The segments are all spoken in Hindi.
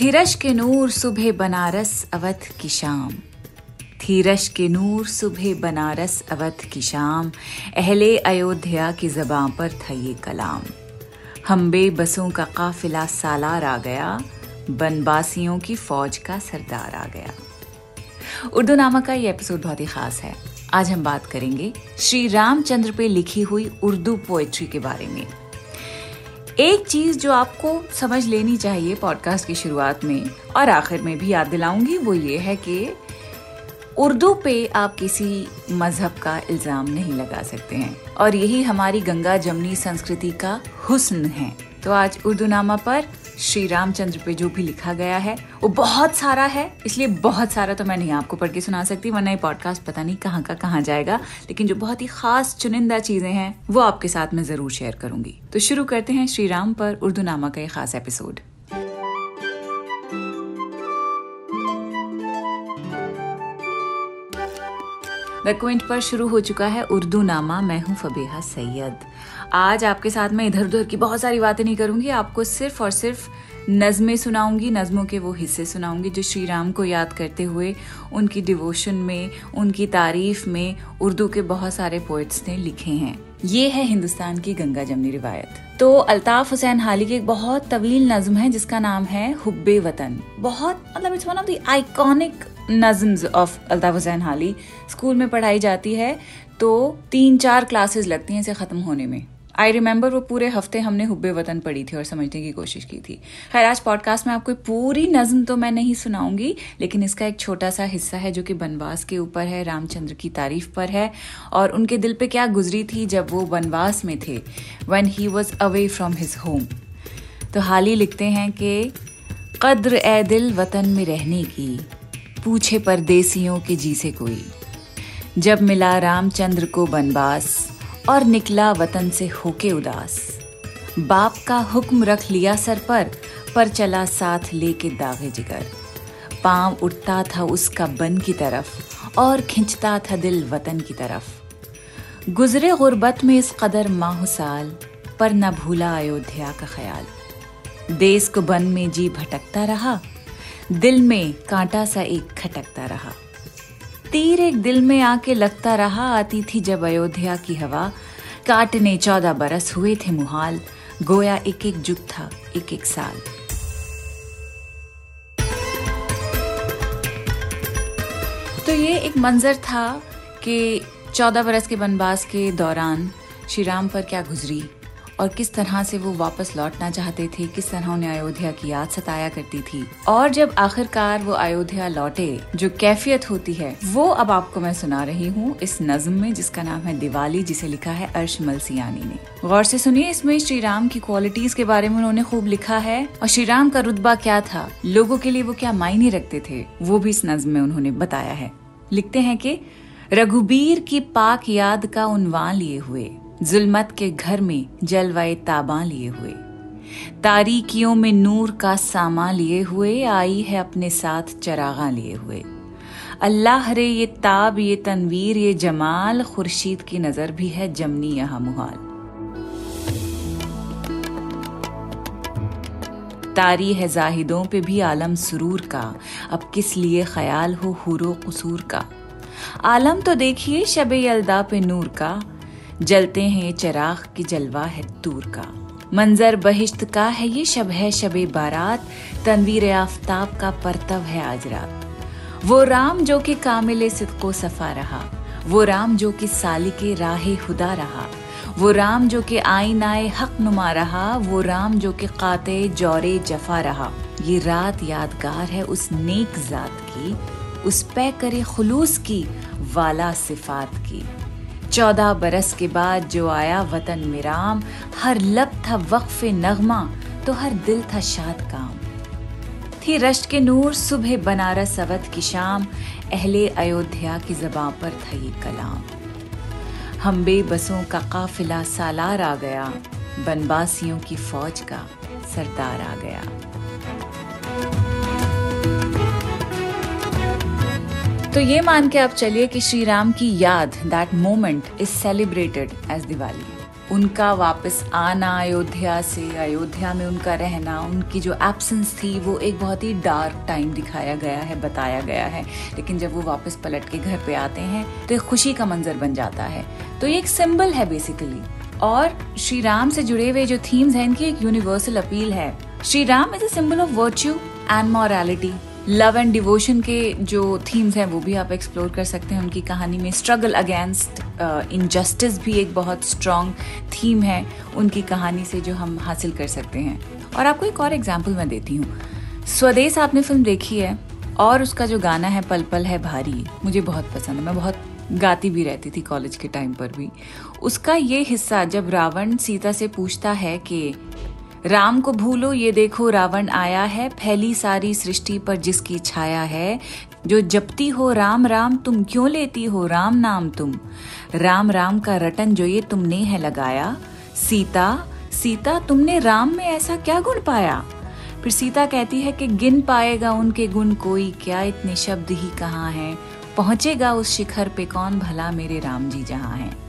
थी के नूर सुबह बनारस अवध की शाम। थी के नूर सुबह बनारस अवध की शाम, अहले अयोध्या की जबां पर था ये कलाम। हम बसों का काफिला सालार आ गया बनबासियों की फौज का सरदार आ गया। उर्दू नामा का ये एपिसोड बहुत ही खास है। आज हम बात करेंगे श्री रामचंद्र पे लिखी हुई उर्दू पोएट्री के बारे में। एक चीज़ जो आपको समझ लेनी चाहिए पॉडकास्ट की शुरुआत में और आखिर में भी याद दिलाऊँगी, वो ये है कि उर्दू पे आप किसी मज़हब का इल्ज़ाम नहीं लगा सकते हैं। और यही हमारी गंगा जमनी संस्कृति का हुस्न है। तो आज उर्दू नामा पर श्री रामचंद्र पे जो भी लिखा गया है, वो बहुत सारा है, इसलिए बहुत सारा तो मैं नहीं आपको पढ़ के सुना सकती, वरना ये पॉडकास्ट पता नहीं कहाँ का कहाँ जाएगा, लेकिन जो बहुत ही खास चुनिंदा चीज़ें हैं, वो आपके साथ मैं ज़रूर शेयर करूँगी। तो शुरू करते हैं श्री राम पर उर्दू नामा का एक खास एपिसोड क्विंट पर शुरू हो चुका है उर्दू नामा मैं हूँ फबीहा सैयद। आज आपके साथ मैं इधर उधर की बहुत सारी बातें नहीं करूँगी, आपको सिर्फ़ और सिर्फ़ नज़में सुनाऊँगी, नज़मों के वो हिस्से सुनाऊँगी जो श्री राम को याद करते हुए, उनकी डिवोशन में, उनकी तारीफ़ में उर्दू के बहुत सारे पोइट्स ने लिखे हैं। ये है हिंदुस्तान की गंगा जमनी रिवायत। तो अल्ताफ हुसैन हाली की एक बहुत तवील नज्म है, जिसका नाम है हुब्बे वतन। बहुत मतलब it's one of the iconic नज्म्स of Altaf Hussain Hali. School में पढ़ाई जाती है तो तीन चार क्लासेस लगती हैं इसे खत्म होने में। आई रिमेम्बर वो पूरे हफ़्ते हमने हुब्बे वतन पढ़ी थी और समझने की कोशिश की थी। खैर, आज पॉडकास्ट में आपको पूरी नज्म तो मैं नहीं सुनाऊँगी, लेकिन इसका एक छोटा सा हिस्सा है जो कि बनवास के ऊपर है, रामचंद्र की तारीफ़ पर है। और उनके दिल पे क्या गुजरी थी जब वो बनवास में थे when he was away from his home तो हाल ही लिखते हैं कि, कद्र ए दिल वतन में रहने की पूछे परदेसियों के जी से कोई। जब मिला रामचंद्र को बनवास और निकला वतन से होके उदास। बाप का हुक्म रख लिया सर पर पर चला साथ लेके दागे जिगर। पाँव उठता था उसका बन की तरफ़ और खिंचता था दिल वतन की तरफ़। गुजरे गुर्बत में इस कदर माह साल, पर न भूला अयोध्या का ख्याल। देश को बन में जी भटकता रहा दिल में कांटा सा एक खटकता रहा। तीर एक दिल में आके लगता रहा आती थी जब अयोध्या की हवा काटने चौदह बरस हुए थे मुहाल, गोया एक एक जुग था एक एक साल। तो ये एक मंजर था कि चौदह बरस के वनवास के दौरान श्री राम पर क्या गुजरी? और किस तरह से वो वापस लौटना चाहते थे, किस तरह उन्हें अयोध्या की याद सताया करती थी। और जब आखिरकार वो अयोध्या लौटे, जो कैफियत होती है, वो अब आपको मैं सुना रही हूँ इस नज्म में, जिसका नाम है दिवाली, जिसे लिखा है अर्शमल सियानी ने। गौर से सुनिए इसमें श्री राम की क्वालिटीज के बारे में उन्होंने खूब लिखा है। और श्री राम का रुतबा क्या था? लोगों के लिए वो क्या मायने रखते थे? वो भी इस नज्म में उन्होंने बताया है। लिखते हैं कि, रघुबीर की पाक याद का उनवान लिए हुए। जुल्मत के घर में जलवाए ताबा लिए हुए। तारीकियों में नूर का सामा लिए हुए आई है अपने साथ चरागा लिए हुए। अल्लाह रे, ये ताब, ये तनवीर, ये जमाल, खुर्शीद की नज़र भी है जमनी यहाँ मुहाल। तारी है जाहिदों पे भी आलम सुरूर का। अब किस लिए ख्याल हो हुरो कसूर का? आलम तो देखिए शब यलदा पे नूर का। जलते हैं चराग की जलवा है दूर का। मंजर बहिश्त का है ये शब है शबे बारात, तनवीर आफ्ताब का परतव है आज रात। वो राम जो कि कामिल सिद्को सफ़ा रहा, वो राम जो कि साली के राह खुदा रहा, वो राम जो कि आईनाए हक नुमा रहा, वो राम जो कि काते जौरे जफा रहा। ये रात यादगार है उस नेक जात की, उस पै करे खुलूस की, वाला सिफात की। चौदह बरस के बाद जो आया वतन में राम हर लब था वक्फ नगमा तो हर दिल था शाद काम। थी रश्त के नूर, सुबह बनारस अवध की शाम, अहले अयोध्या की जबां पर था ये कलाम। हम बेबसों का काफिला सालार आ गया बनबासियों की फौज का सरदार आ गया। तो ये मान के आप चलिए कि श्री राम की याद that moment is celebrated as Diwali उनका वापस आना, अयोध्या से, अयोध्या में उनका रहना, उनकी जो एब्सेंस थी, वो एक बहुत ही डार्क टाइम दिखाया गया है, बताया गया है। लेकिन जब वो वापस पलट के घर पे आते हैं तो एक खुशी का मंजर बन जाता है। तो ये एक सिंबल है बेसिकली और श्री राम से जुड़े हुए जो थीम्स हैं, इनकी एक यूनिवर्सल अपील है। Shri Ram is a symbol of virtue and morality love and devotion के जो थीम्स हैं, वो भी आप एक्सप्लोर कर सकते हैं। उनकी कहानी में स्ट्रगल अगेंस्ट इनजस्टिस भी एक बहुत स्ट्रॉन्ग थीम है उनकी कहानी से जो हम हासिल कर सकते हैं। और आपको एक और एग्ज़ाम्पल मैं देती हूँ। स्वदेश आपने फ़िल्म देखी है और उसका जो गाना है, पल पल है भारी, मुझे बहुत पसंद है। मैं बहुत गाती भी रहती थी कॉलेज के टाइम पर भी। उसका ये हिस्सा जब रावण सीता से पूछता है कि राम को भूलो, ये देखो रावण आया है, फैली सारी सृष्टि पर जिसकी छाया है। जो जपती हो, राम राम, तुम क्यों लेती हो, राम नाम तुम? राम राम का रटन जो ये तुमने है लगाया। सीता सीता, तुमने राम में ऐसा क्या गुण पाया? फिर सीता कहती है कि गिन पाएगा उनके गुण कोई, क्या इतने शब्द ही कहाँ हैं? पहुंचेगा उस शिखर पे कौन भला मेरे राम जी जहाँ हैं?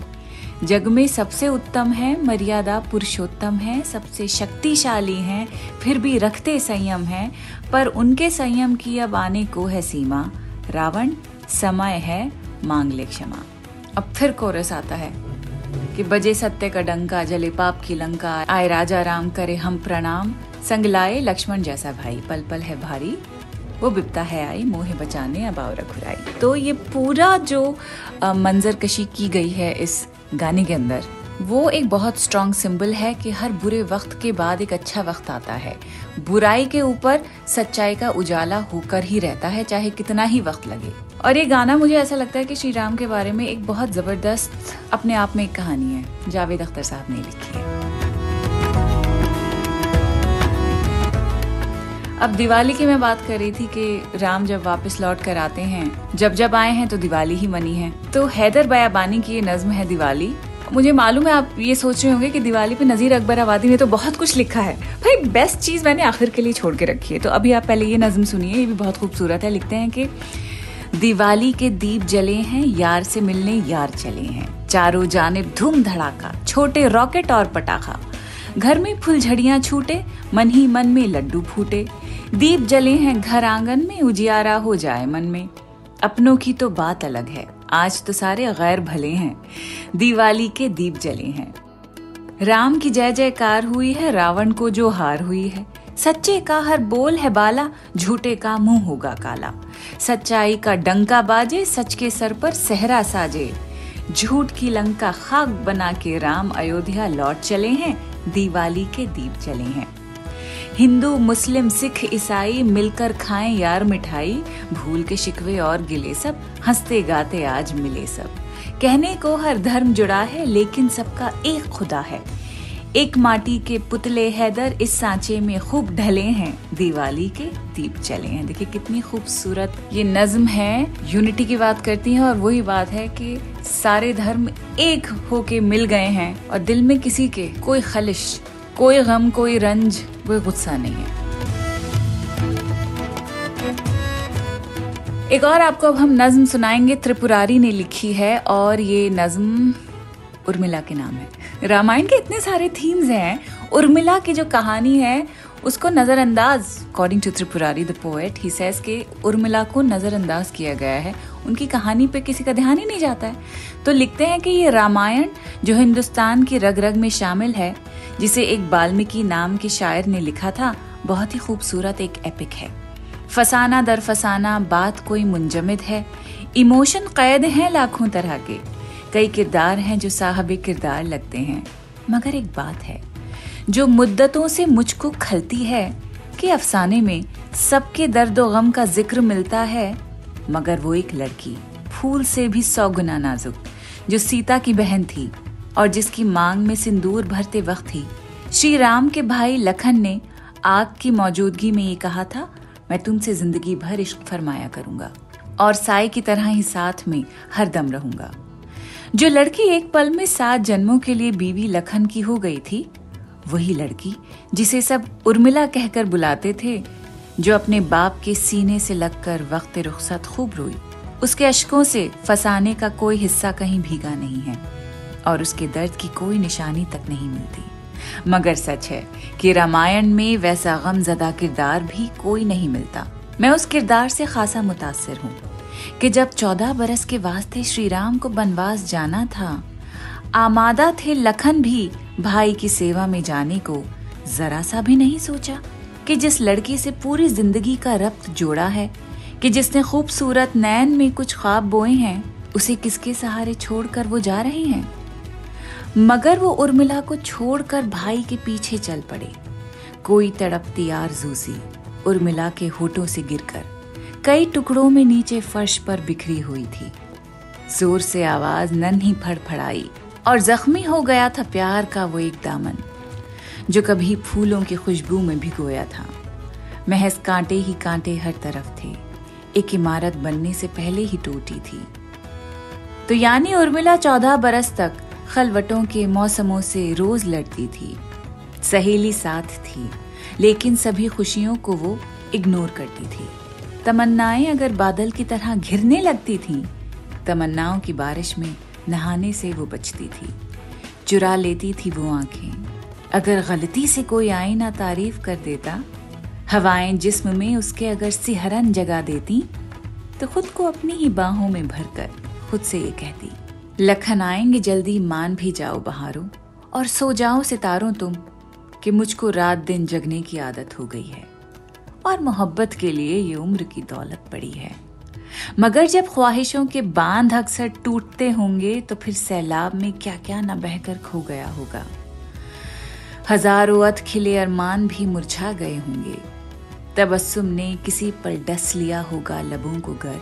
जग में सबसे उत्तम है, मर्यादा पुरुषोत्तम है, सबसे शक्तिशाली हैं, फिर भी रखते संयम है, पर उनके संयम की अब आने को है सीमा। रावण, समय है मांग ले क्षमा। अब फिर कोरस आता है कि बजे सत्य का डंका, जले पाप की लंका, आए राजा राम करे हम प्रणाम। संग लाए लक्ष्मण जैसा भाई पल पल है भारी, वो बिपता है आई, मोहे बचाने, अब और रखुराई तो ये पूरा जो मंजर कशी की गई है इस गाने के अंदर। वो एक बहुत स्ट्रॉन्ग सिंबल है कि हर बुरे वक्त के बाद एक अच्छा वक्त आता है। बुराई के ऊपर सच्चाई का उजाला होकर ही रहता है, चाहे कितना ही वक्त लगे। और ये गाना मुझे ऐसा लगता है कि श्री राम के बारे में एक बहुत ज़बरदस्त अपने आप में एक कहानी है। जावेद अख्तर साहब ने लिखी है। अब दिवाली की मैं बात कर रही थी कि राम जब वापस लौट कर आते हैं, जब जब आए हैं तो दिवाली ही मनी है। तो हैदर बयाबानी की ये नज्म है दिवाली। मुझे मालूम है आप ये सोच रहे होंगे कि दिवाली पे नजीर अकबर आबादी ने तो बहुत कुछ लिखा है। भाई बेस्ट चीज़ मैंने आखिर के लिए छोड़ के रखी है। तो अभी आप पहले ये नज्म सुनिए, ये भी बहुत खूबसूरत है। लिखते हैं कि दिवाली के दीप जले हैं, यार से मिलने यार चले हैं। चारों जानब धूम धड़ाका, छोटे रॉकेट और पटाखा। घर में फुलझड़ियाँ छूटे, मन ही मन में लड्डू फूटे। दीप जले हैं घर आँगन में, उजियारा हो जाए मन में। अपनों की तो बात अलग है, आज तो सारे गैर भले हैं। दिवाली के दीप जले हैं। राम की जय जयकार हुई है, रावण को जो हार हुई है। सच्चे का हर बोल है बाला, झूठे का मुँह होगा काला। सच्चाई का डंका बाजे, सच के सर पर सहरा साजे। झूठ की लंका खाक बना के राम अयोध्या लौट चले हैं, दिवाली के दीप जले हैं। हिंदू, मुस्लिम, सिख, ईसाई मिलकर खाएँ यार मिठाई, भूल के शिकवे और गिले सब, हँसते गाते आज मिले सब। कहने को हर धर्म जुड़ा है, लेकिन सबका एक खुदा है। एक माटी के पुतले हैदर इस सांचे में खूब ढले हैं, दिवाली के दीप चले हैं। देखिए कितनी खूबसूरत ये नज्म है, यूनिटी की बात करती है और वही बात है कि सारे धर्म एक होके मिल गए हैं और दिल में किसी के कोई खलिश, कोई गम, कोई रंज कोई गुस्सा नहीं है। एक और आपको अब हम नज्म सुनाएँगे, त्रिपुरारी ने लिखी है और ये नज्म उर्मिला के नाम है। रामायण के इतने सारे थीम्स हैं, उर्मिला की जो कहानी है उसको नज़रअंदाज according to Tripurari the poet he says के उर्मिला को नज़रअंदाज किया गया है। उनकी कहानी पे किसी का ध्यान ही नहीं जाता है। तो लिखते हैं कि ये रामायण जो हिंदुस्तान की रग रग में शामिल है, जिसे एक बाल्मीकि नाम के शायर ने लिखा था, बहुत ही खूबसूरत एक एपिक है। फसाना दर फसाना, बात कोई मुंजमिद है। इमोशन कैद हैं लाखों तरह के। कई किरदार हैं जो साहब किरदार लगते हैं। मगर एक बात है जो मुद्दतों से मुझको खलती है कि अफसाने में सबके दर्द गम का ज़िक्र मिलता है, मगर वो एक लड़की, फूल से भी सौ गुना नाजुक, जो सीता की बहन थी और जिसकी मांग में सिंदूर भरते वक्त ही श्री राम के भाई लखन ने आग की मौजूदगी में ये कहा था, मैं तुमसे ज़िंदगी भर इश्क फरमाया करूँगा और साय की तरह ही साथ में हर दम रहूँगा। जो लड़की एक पल में सात जन्मों के लिए बीवी लखन की हो गई थी वही लड़की जिसे सब उर्मिला कहकर बुलाते थे, जो अपने बाप के सीने से लगकर वक्त रुखसत खूब रोई। उसके अशकों से फसाने का कोई हिस्सा कहीं भीगा नहीं है और उसके दर्द की कोई निशानी तक नहीं मिलती। मगर सच है कि रामायण में वैसा गम जदा किरदार भी कोई नहीं मिलता। मैं उस किरदार से खासा मुतासर हूँ कि जब चौदह बरस के वास्ते श्री राम को बनवास जाना था, आमादा थे लखन भी भाई की सेवा में जाने को जरा सा भी नहीं सोचा कि जिस लड़की से पूरी ज़िंदगी का रब्त जोड़ा है, कि जिसने खूबसूरत नैन में कुछ ख्वाब बोए हैं, उसे किसके सहारे छोड़कर वो जा रहे हैं? मगर वो उर्मिला को छोड़कर भाई के पीछे चल पड़े। कोई तड़पती आरज़ू सी उर्मिला के होठों से गिरकर कई टुकड़ों में नीचे फर्श पर बिखरी हुई थी। ज़ोर से आवाज़ नन्ही फड़फड़ाई और जख्मी हो गया था प्यार का वो एक दामन जो कभी फूलों की खुशबू में भिगोया था। महज कांटे ही कांटे हर तरफ़ थे। एक इमारत बनने से पहले ही टूटी थी। तो यानी उर्मिला चौदह बरस तक खलवटों के मौसमों से रोज लड़ती थी। सहेली साथ थी लेकिन सभी खुशियों को वो इग्नोर करती थी। तमन्नाएँ अगर बादल की तरह घिरने लगती थीं, तमन्नाओं की बारिश में नहाने से वो बचती थी। चुरा लेती थी वो आँखें। अगर गलती से कोई आईना तारीफ़ कर देता, हवाएँ जिस्म में उसके अगर सिहरन जगा देती तो खुद को अपनी ही बाहों में भरकर खुद से ये कहती, लखन आएँगे जल्दी, मान भी जाओ बहारों, और सो जाओ सितारों तुम, कि मुझको रात दिन जगने की आदत हो गई है, और मोहब्बत के लिए ये उम्र की दौलत पड़ी है। मगर जब ख्वाहिशों के बाँध अक्सर टूटते होंगे तो फिर सैलाब में क्या क्या न बहकर खो गया होगा। हज़ारों अथ खिले अरमान भी मुरझा गए होंगे। तबस्सुम ने किसी पर डस लिया होगा लबों को गर।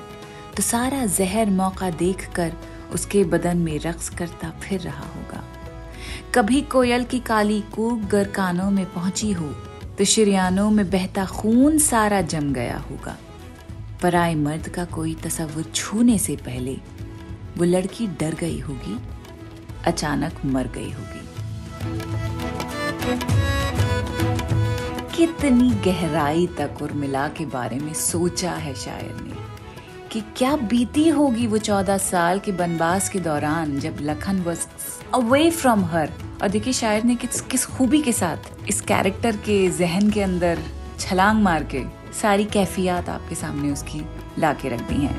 तो सारा जहर मौका देखकर उसके बदन में रक्स करता फिर रहा होगा। कभी कोयल की काली कूक गर कानों में पहुँची हो तो शिरयानों में बहता खून सारा जम गया होगा। पराए मर्द का कोई तस्वुर छूने से पहले वो लड़की डर गई होगी, अचानक मर गई होगी। कितनी गहराई तक उर्मिला के बारे में सोचा है शायर ने कि क्या बीती होगी वो चौदह साल के बनवास के दौरान जब Lakhan was away from her और देखिए शायर ने किस किस खूबी के साथ इस कैरेक्टर के जहन के अंदर छलांग मार के सारी कैफियत आपके सामने उसकी ला के रख दी हैं।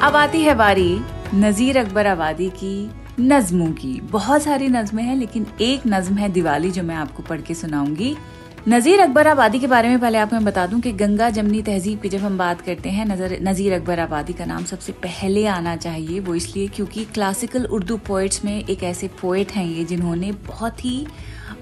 अब आती है बारी नजीर अकबर आबादी की नज्मों की। बहुत सारी नज्में हैं, लेकिन एक नज्म है दिवाली जो मैं आपको पढ़ के सुनाऊँगी। नज़ीर अकबर आबादी के बारे में पहले आपको मैं बता दूँ कि गंगा जमनी तहजीब की जब हम बात करते हैं, नज़र, नज़ीर अकबर आबादी का नाम सबसे पहले आना चाहिए, वो इसलिए क्योंकि क्लासिकल उर्दू पोइट्स में एक ऐसे पोइट हैं ये जिन्होंने बहुत ही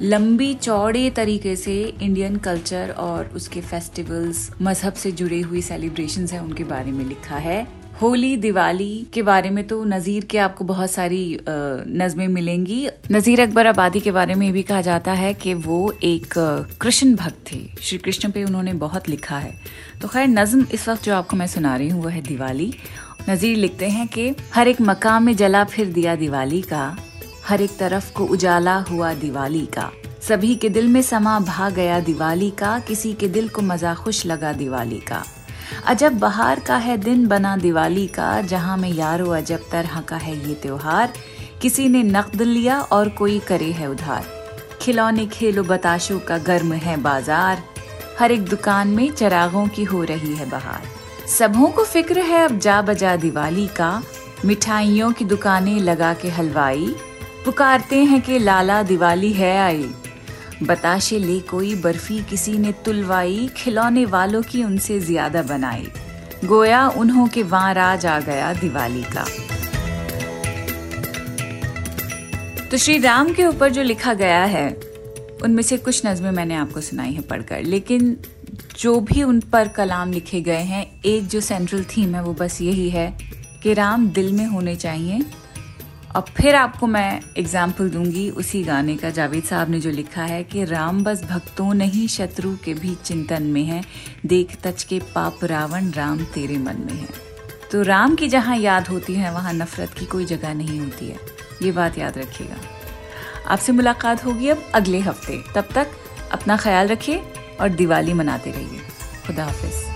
लंबी, चौड़े तरीके से इंडियन कल्चर और उसके फेस्टिवल्स मज़हब से जुड़े हुई सेलिब्रेशंस है, उनके बारे में लिखा है। होली, दिवाली के बारे में तो नज़ीर के आपको बहुत सारी नज़में मिलेंगी। नज़ीर अकबर आबादी के बारे में भी कहा जाता है कि वो एक कृष्ण भक्त थे। श्री कृष्ण पे उन्होंने बहुत लिखा है। तो खैर, नज्म इस वक्त जो आपको मैं सुना रही हूँ वो है दिवाली। नज़ीर लिखते हैं कि, हर एक मकाम में जला फिर दिया दिवाली का। हर एक तरफ़ को उजाला हुआ दिवाली का। सभी के दिल में समा भा गया दिवाली का, किसी के दिल को मज़ा खुश लगा दिवाली का। अजब बहार का है दिन बना दिवाली का, जहाँ में यारो अजब तरह का है ये त्योहार। किसी ने नकद लिया और कोई करे है उधार। खिलौने खेलो बताशों का गर्म है बाज़ार। हर एक दुकान में चरागों की हो रही है बहार। सबों को फ़िक्र है अब जा बजा दिवाली का। मिठाइयों की दुकानें लगा के हलवाई। पुकारते हैं कि लाला दिवाली है आई। बताशे ले कोई बर्फ़ी किसी ने तुलवाई, खिलौने वालों की उनसे ज़्यादा बनाई। गोया उन्हों के वहाँ राज आ गया दिवाली का। तो श्री राम के ऊपर जो लिखा गया है, उनमें से कुछ नज़में मैंने आपको सुनाई है पढ़कर। लेकिन जो भी उन पर कलाम लिखे गए हैं, एक जो सेंट्रल थीम है, वो बस यही है कि राम दिल में होने चाहिए और फिर आपको मैं एग्ज़ाम्पल दूँगी उसी गाने का। जावेद साहब ने जो लिखा है कि राम बस भक्तों नहीं, शत्रु के भी चिंतन में है। देख तच के पाप रावण, राम तेरे मन में है। तो राम की जहाँ याद होती है, वहाँ नफरत की कोई जगह नहीं होती है। ये बात याद रखिएगा। आपसे मुलाकात होगी अब अगले हफ़्ते। तब तक अपना ख्याल रखिए और दिवाली मनाते रहिए। खुदा हाफिज़।